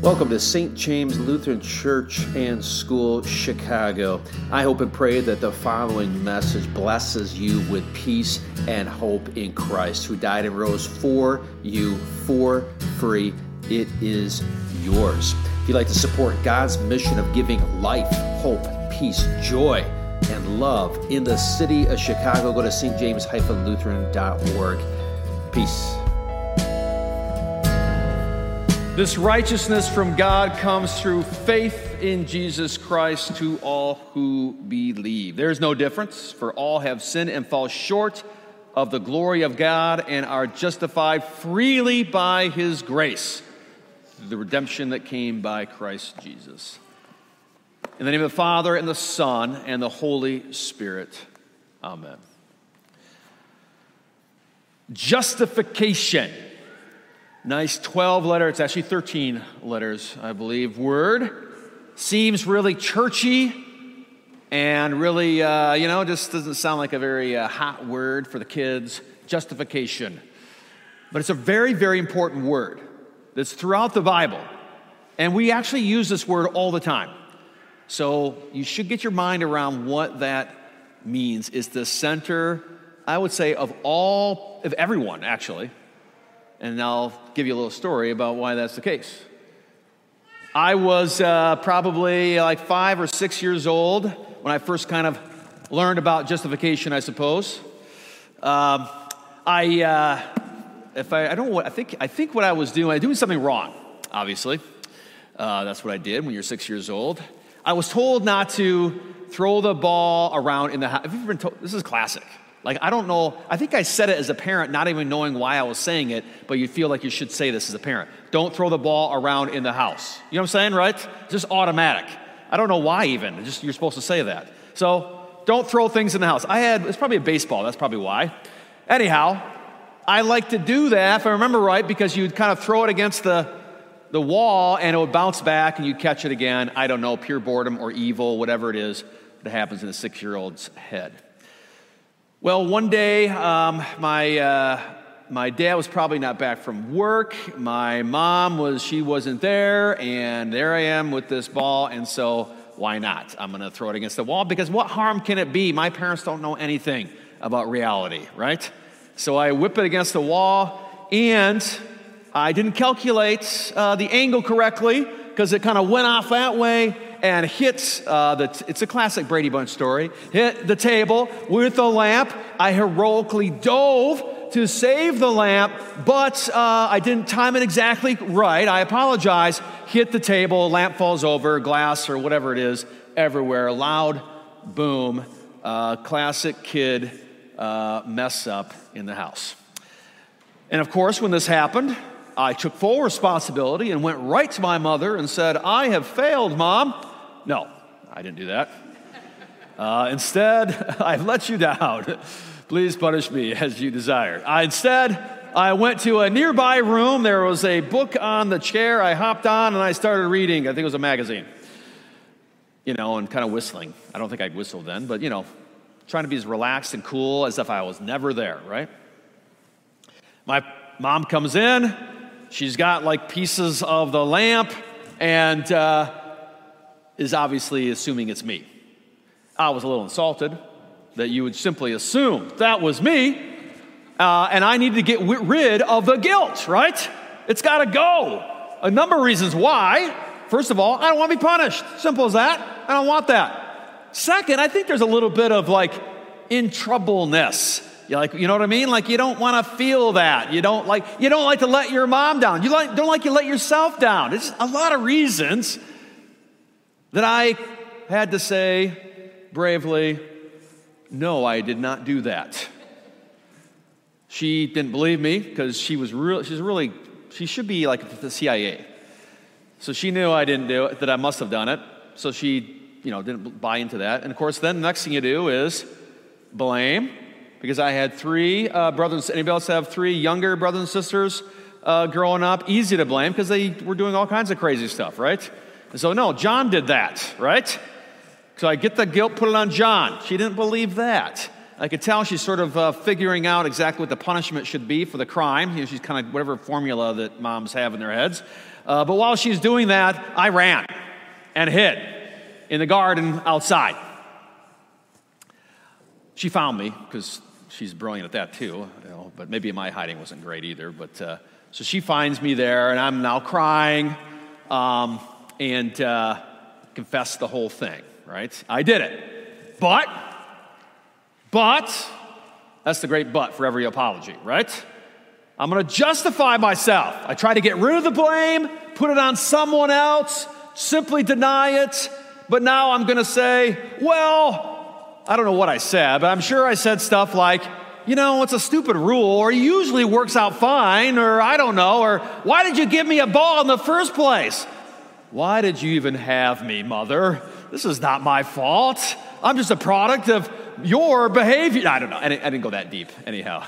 Welcome to St. James Lutheran Church and School, Chicago. I hope and pray that the following message blesses you with peace and hope in Christ, who died and rose for you for free. It is yours. If you'd like to support God's mission of giving life, hope, peace, joy, and love in the city of Chicago, go to stjames-lutheran.org. Peace. This righteousness from God comes through faith in Jesus Christ to all who believe. There is no difference, for all have sinned and fall short of the glory of God and are justified freely by his grace, the redemption that came by Christ Jesus. In the name of the Father, and the Son, and the Holy Spirit. Amen. Justification. Nice 12 letter, it's actually 13 letters, I believe. Word seems really churchy and really, uh, you know, just doesn't sound like a very uh, hot word for the kids. Justification. But it's a very, very important word that's throughout the Bible. And we actually use this word all the time. So you should get your mind around what that means. Is the center, I would say, of all, of everyone, actually and I'll give you a little story about why that's the case. I was uh, probably like five or six years old when I first kind of learned about justification, I suppose. Um, I, uh, if I, I don't what, I think, I think what I was doing, I was doing something wrong, obviously. Uh, that's what I did when you're six years old. I was told not to throw the ball around in the house. Have you ever been told? This is classic. Like, I don't know, I think I said it as a parent, not even knowing why I was saying it, but you feel like you should say this as a parent. Don't throw the ball around in the house. You know what I'm saying, right? Just automatic. I don't know why even. Just you're supposed to say that. So don't throw things in the house. I had, it's probably a baseball, that's probably why. Anyhow, I like to do that, if I remember right, because you'd kind of throw it against the, the wall and it would bounce back and you'd catch it again. I don't know, pure boredom or evil, whatever it is that happens in a six year old's head. Well, one day, um, my, uh, my dad was probably not back from work. My mom was, she wasn't there. And there I am with this ball. And so, why not? I'm going to throw it against the wall because what harm can it be? My parents don't know anything about reality, right? So I whip it against the wall. And I didn't calculate uh, the angle correctly because it kind of went off that way and hits uh, the, it's a classic Brady Bunch story, hit the table with the lamp. I heroically dove to save the lamp, but uh, I didn't time it exactly right. I apologize. Hit the table, lamp falls over, glass or whatever it is, everywhere. Loud boom. Uh, classic kid uh, mess up in the house. And of course, when this happened, I took full responsibility and went right to my mother and said, I have failed, Mom. No, I didn't do that. Uh, instead, I've let you down. Please punish me as you desire. I, instead, I went to a nearby room. There was a book on the chair. I hopped on and I started reading. I think it was a magazine. You know, and kind of whistling. I don't think I'd whistle then, but you know, trying to be as relaxed and cool as if I was never there, right? My mom comes in. She's got like pieces of the lamp, and uh, is obviously assuming it's me. I was a little insulted that you would simply assume that was me, uh, and I needed to get rid of the guilt, right? It's got to go. A number of reasons why. First of all, I don't want to be punished. Simple as that. I don't want that. Second, I think there's a little bit of like in troubleness. You like, you know what I mean? Like you don't want to feel that. You don't like you don't like to let your mom down. You like, don't like you let yourself down. It's a lot of reasons that I had to say bravely, no, I did not do that. She didn't believe me because she was real, she's really, she should be like the CIA. So she knew I didn't do it, that I must have done it. So she, you know, didn't buy into that. And of course, then the next thing you do is blame because I had three uh, brothers. Anybody else have three younger brothers and sisters uh, growing up? Easy to blame because they were doing all kinds of crazy stuff, right? And so, no, John did that, right? So I get the guilt, put it on John. She didn't believe that. I could tell she's sort of uh, figuring out exactly what the punishment should be for the crime. You know, she's kind of whatever formula that moms have in their heads. Uh, but while she's doing that, I ran and hid in the garden outside. She found me because she's brilliant at that too. You know, but maybe my hiding wasn't great either. But uh, so she finds me there, and I'm now crying um, and uh, confess the whole thing. Right? I did it, but but that's the great but for every apology, right? I'm to justify myself. I try to get rid of the blame, put it on someone else, simply deny it. But now I'm to say, well, I don't know what I said, but I'm sure I said stuff like, you know, it's a stupid rule, or usually works out fine, or I don't know, or why did you give me a ball in the first place? Why did you even have me, mother? This is not my fault. I'm just a product of your behavior. I don't know. I didn't, I didn't go that deep, anyhow.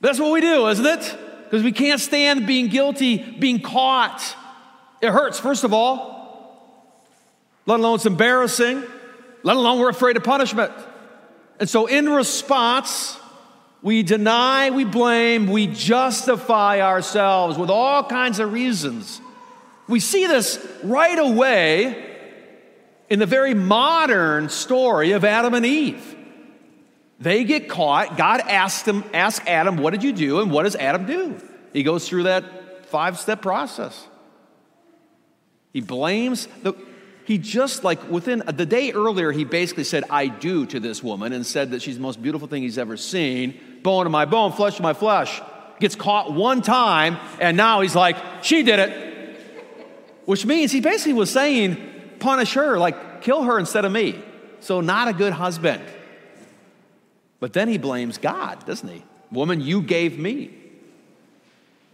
That's what we do, isn't it? Because we can't stand being guilty, being caught. It hurts, first of all, let alone it's embarrassing, let alone we're afraid of punishment. And so, in response, we deny, we blame, we justify ourselves with all kinds of reasons. We see this right away in the very modern story of Adam and Eve. They get caught. God asks them, ask Adam, what did you do? And what does Adam do? He goes through that five-step process. He blames the he just like within the day earlier, he basically said, I do to this woman and said that she's the most beautiful thing he's ever seen. Bone of my bone, flesh of my flesh. Gets caught one time, and now he's like, she did it. Which means he basically was saying, punish her, like kill her instead of me. So, not a good husband. But then he blames God, doesn't he? Woman, you gave me.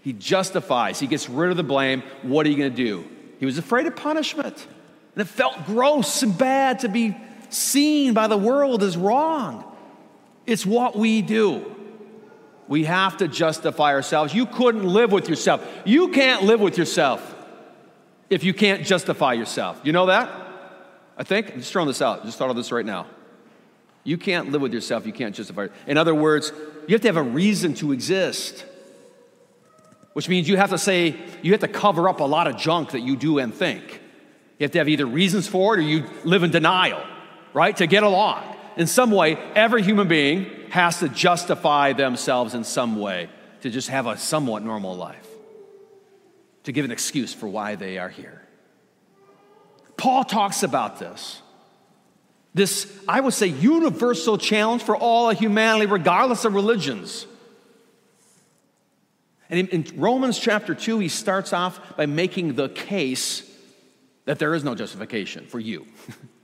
He justifies, he gets rid of the blame. What are you going to do? He was afraid of punishment. And it felt gross and bad to be seen by the world as wrong. It's what we do. We have to justify ourselves. You couldn't live with yourself. You can't live with yourself if you can't justify yourself. You know that? I think? I'm just throwing this out. Just thought of this right now. You can't live with yourself, you can't justify it. In other words, you have to have a reason to exist. Which means you have to say, you have to cover up a lot of junk that you do and think. You have to have either reasons for it or you live in denial, right? To get along. In some way, every human being has to justify themselves in some way to just have a somewhat normal life, to give an excuse for why they are here. Paul talks about this. This, I would say, universal challenge for all of humanity, regardless of religions. And in, Romans chapter 2, he starts off by making the case that there is no justification for you.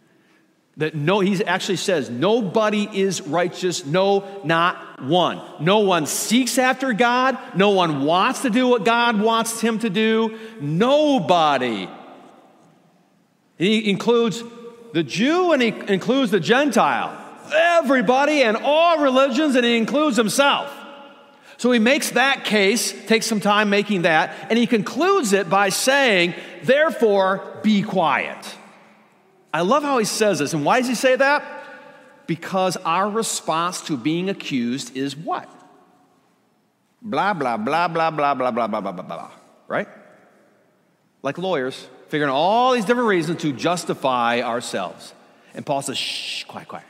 that no, he actually says, nobody is righteous, no, not one. No one seeks after God, no one wants to do what God wants him to do. Nobody. He includes the Jew and he includes the Gentile, everybody and all religions, and he includes himself. So he makes that case, takes some time making that, and he concludes it by saying, Therefore, be quiet. I love how he says this. And why does he say that? Because our response to being accused is what? Blah, blah, blah, blah, blah, blah, blah, blah, blah, blah, blah. Right? Like lawyers, figuring all these different reasons to justify ourselves. And Paul says, shh, quiet, quiet.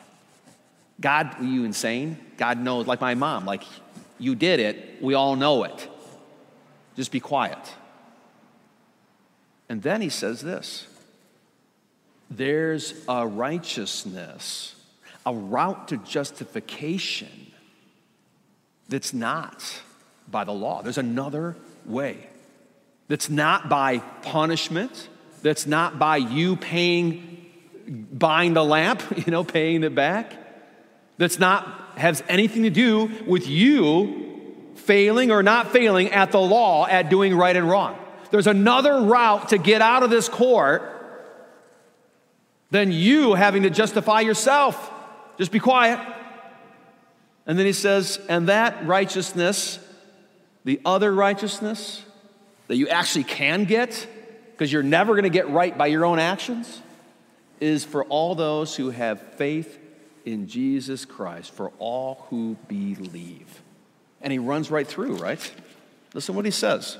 God, are you insane? God knows, like my mom, like you did it, we all know it. Just be quiet. And then he says this there's a righteousness, a route to justification that's not by the law. There's another way that's not by punishment, that's not by you paying, buying the lamp, you know, paying it back, that's not, has anything to do with you failing or not failing at the law at doing right and wrong. There's another route to get out of this court than you having to justify yourself. Just be quiet. And then he says, and that righteousness, the other righteousness, that you actually can get, because you're never going to get right by your own actions, is for all those who have faith in Jesus Christ for all who believe. And he runs right through, right? Listen what he says.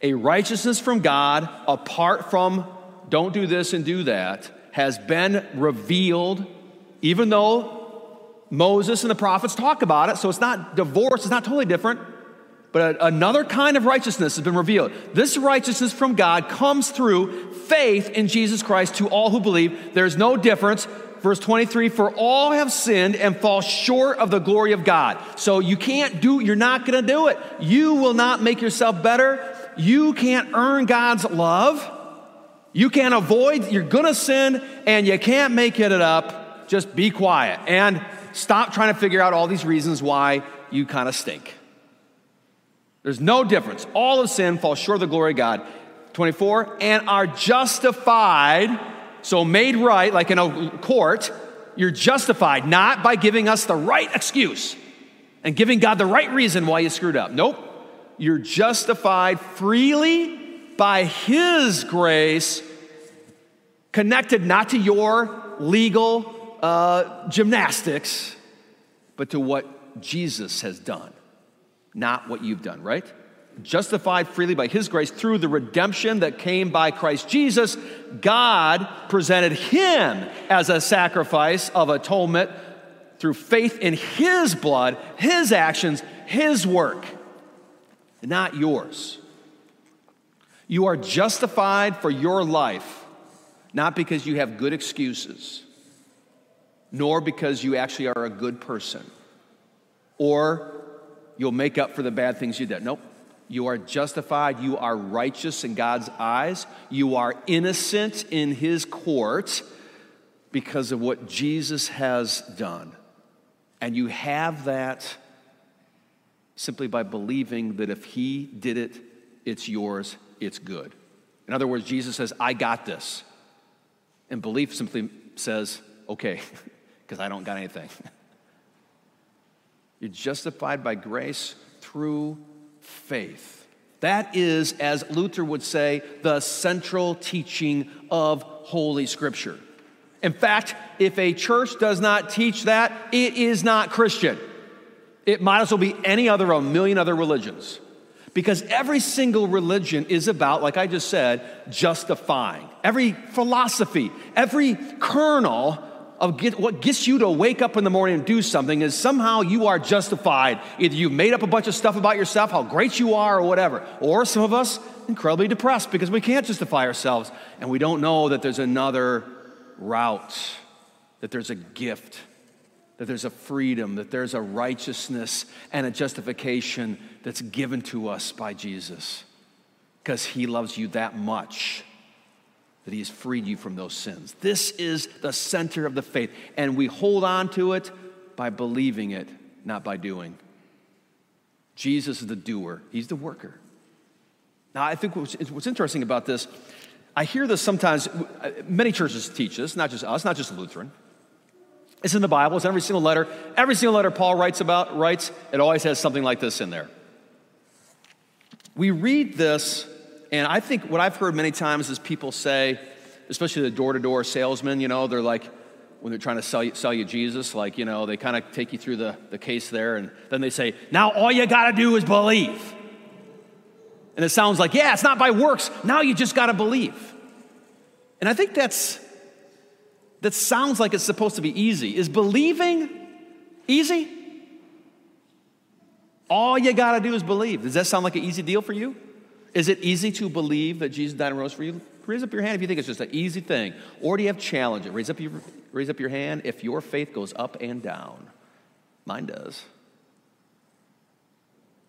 A righteousness from God apart from don't do this and do that has been revealed, even though Moses and the prophets talk about it, so it's not divorce, it's not totally different. But another kind of righteousness has been revealed. This righteousness from God comes through faith in Jesus Christ to all who believe. There's no difference. Verse 23 For all have sinned and fall short of the glory of God. So you can't do, you're not going to do it. You will not make yourself better. You can't earn God's love. You can't avoid, you're going to sin and you can't make it up. Just be quiet and stop trying to figure out all these reasons why you kind of stink. There's no difference. All of sin falls short of the glory of God. 24, and are justified, so made right, like in a court, you're justified not by giving us the right excuse and giving God the right reason why you screwed up. Nope. You're justified freely by His grace, connected not to your legal uh, gymnastics, but to what Jesus has done not what you've done, right? Justified freely by His grace through the redemption that came by Christ Jesus, God presented Him as a sacrifice of atonement through faith in His blood, His actions, His work, not yours. You are justified for your life, not because you have good excuses, nor because you actually are a good person, or you'll make up for the bad things you did. Nope. You are justified. You are righteous in God's eyes. You are innocent in His court because of what Jesus has done. And you have that simply by believing that if He did it, it's yours, it's good. In other words, Jesus says, I got this. And belief simply says, okay, because I don't got anything. You're justified by grace through faith. That is, as Luther would say, the central teaching of Holy Scripture. In fact, if a church does not teach that, it is not Christian. It might as well be any other a million other religions. Because every single religion is about, like I just said, justifying. Every philosophy, every kernel of get, what gets you to wake up in the morning and do something is somehow you are justified. Either you've made up a bunch of stuff about yourself, how great you are, or whatever. Or some of us, incredibly depressed because we can't justify ourselves and we don't know that there's another route, that there's a gift, that there's a freedom, that there's a righteousness and a justification that's given to us by Jesus because he loves you that much that He has freed you from those sins. This is the center of the faith, and we hold on to it by believing it, not by doing. Jesus is the doer, He's the worker. Now, I think what's, what's interesting about this, I hear this sometimes, uh, many churches teach this, not just us, not just Lutheran. It's in the Bible, it's in every single letter. Every single letter Paul writes about, writes, it always has something like this in there. We read this and I think what I've heard many times is people say, especially the door to door salesmen, you know, they're like, when they're trying to sell you, sell you Jesus, like, you know, they kind of take you through the, the case there, and then they say, now all you got to do is believe. And it sounds like, yeah, it's not by works. Now you just got to believe. And I think that's, that sounds like it's supposed to be easy. Is believing easy? All you got to do is believe. Does that sound like an easy deal for you? Is it easy to believe that Jesus died and rose for you? Raise up your hand if you think it's just an easy thing. Or do you have challenge it? Raise up your, raise up your hand if your faith goes up and down. Mine does.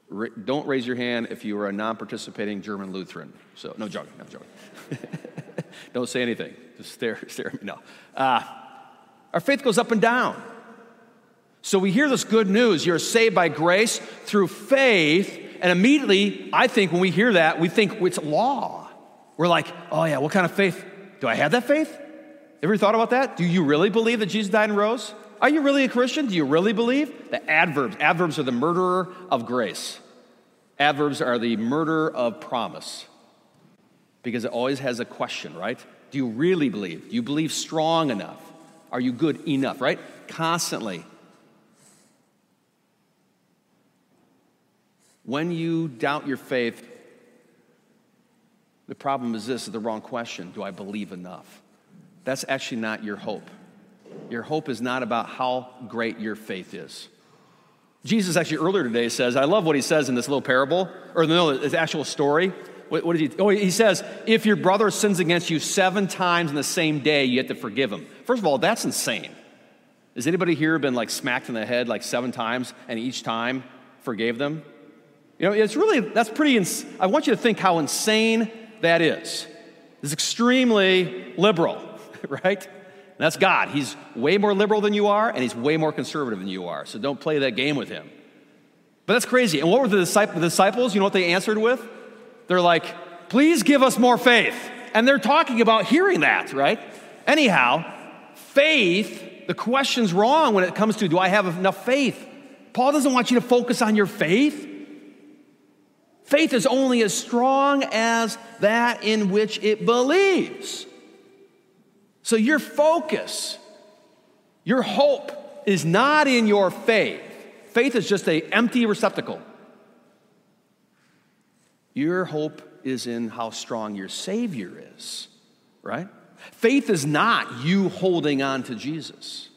Ra- don't raise your hand if you are a non participating German Lutheran. So, no joking, no joking. don't say anything. Just stare, stare at me. No. Uh, our faith goes up and down. So we hear this good news. You're saved by grace through faith and immediately, I think when we hear that, we think it's law. We're like, oh yeah, what kind of faith? Do I have that faith? Ever thought about that? Do you really believe that Jesus died and rose? Are you really a Christian? Do you really believe? The adverbs. Adverbs are the murderer of grace. Adverbs are the murderer of promise. Because it always has a question, right? Do you really believe? Do you believe strong enough? Are you good enough, right? Constantly. When you doubt your faith, the problem is this is the wrong question. Do I believe enough? That's actually not your hope. Your hope is not about how great your faith is. Jesus actually earlier today says, I love what he says in this little parable, or no, actual story. What, what did he? Oh, he says, if your brother sins against you seven times in the same day, you have to forgive him. First of all, that's insane. Has anybody here been like smacked in the head like seven times and each time forgave them? You know, it's really, that's pretty, ins- I want you to think how insane that is. It's extremely liberal, right? That's God. He's way more liberal than you are, and he's way more conservative than you are. So don't play that game with him. But that's crazy. And what were the disciples? You know what they answered with? They're like, please give us more faith. And they're talking about hearing that, right? Anyhow, faith, the question's wrong when it comes to do I have enough faith? Paul doesn't want you to focus on your faith. Faith is only as strong as that in which it believes. So your focus, your hope is not in your faith. Faith is just an empty receptacle. Your hope is in how strong your Savior is, right? Faith is not you holding on to Jesus.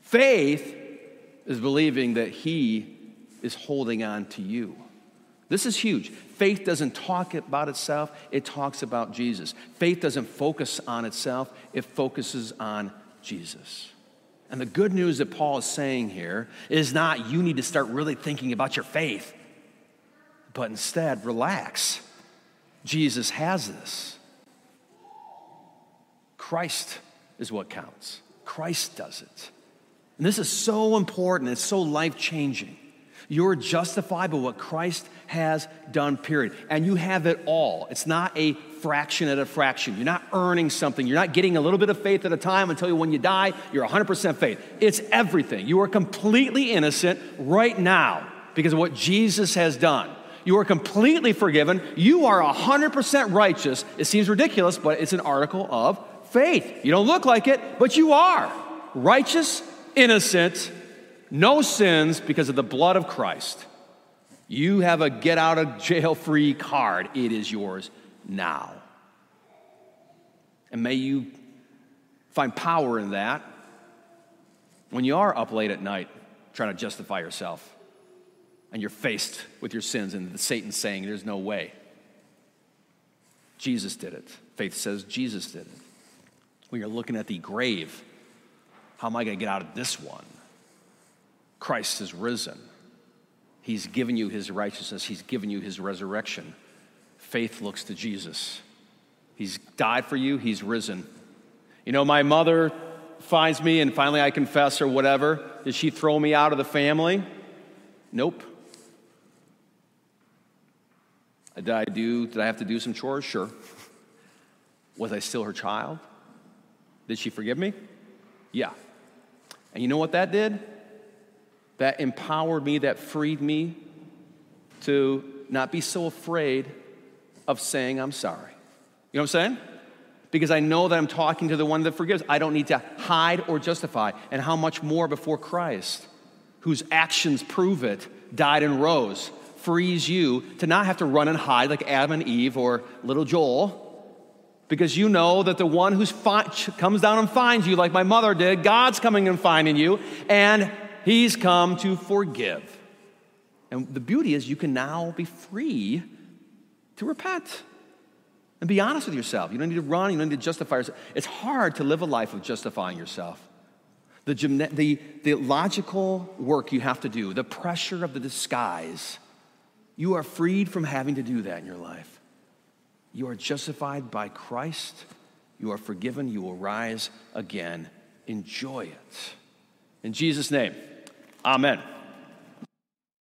Faith is believing that He is holding on to you. This is huge. Faith doesn't talk about itself, it talks about Jesus. Faith doesn't focus on itself, it focuses on Jesus. And the good news that Paul is saying here is not you need to start really thinking about your faith, but instead, relax. Jesus has this. Christ is what counts, Christ does it. And this is so important, it's so life changing. You're justified by what Christ has done, period. And you have it all. It's not a fraction at a fraction. You're not earning something. You're not getting a little bit of faith at a time until you, when you die, you're 100% faith. It's everything. You are completely innocent right now because of what Jesus has done. You are completely forgiven. You are 100% righteous. It seems ridiculous, but it's an article of faith. You don't look like it, but you are righteous, innocent, no sins because of the blood of Christ. You have a get out of jail free card. It is yours now. And may you find power in that when you are up late at night trying to justify yourself and you're faced with your sins and the Satan saying, There's no way. Jesus did it. Faith says Jesus did it. When you're looking at the grave, how am I going to get out of this one? Christ is risen. He's given you his righteousness, he's given you his resurrection. Faith looks to Jesus. He's died for you, he's risen. You know, my mother finds me and finally I confess or whatever. Did she throw me out of the family? Nope. Did I do, did I have to do some chores? Sure. Was I still her child? Did she forgive me? Yeah. And you know what that did? That empowered me, that freed me to not be so afraid of saying I'm sorry. You know what I'm saying? Because I know that I'm talking to the one that forgives. I don't need to hide or justify. And how much more before Christ, whose actions prove it, died and rose, frees you to not have to run and hide like Adam and Eve or little Joel. Because you know that the one who fi- comes down and finds you, like my mother did, God's coming and finding you, and He's come to forgive. And the beauty is, you can now be free to repent and be honest with yourself. You don't need to run, you don't need to justify yourself. It's hard to live a life of justifying yourself. The, the, the logical work you have to do, the pressure of the disguise, you are freed from having to do that in your life. You are justified by Christ. You are forgiven. You will rise again. Enjoy it. In Jesus' name. Amen.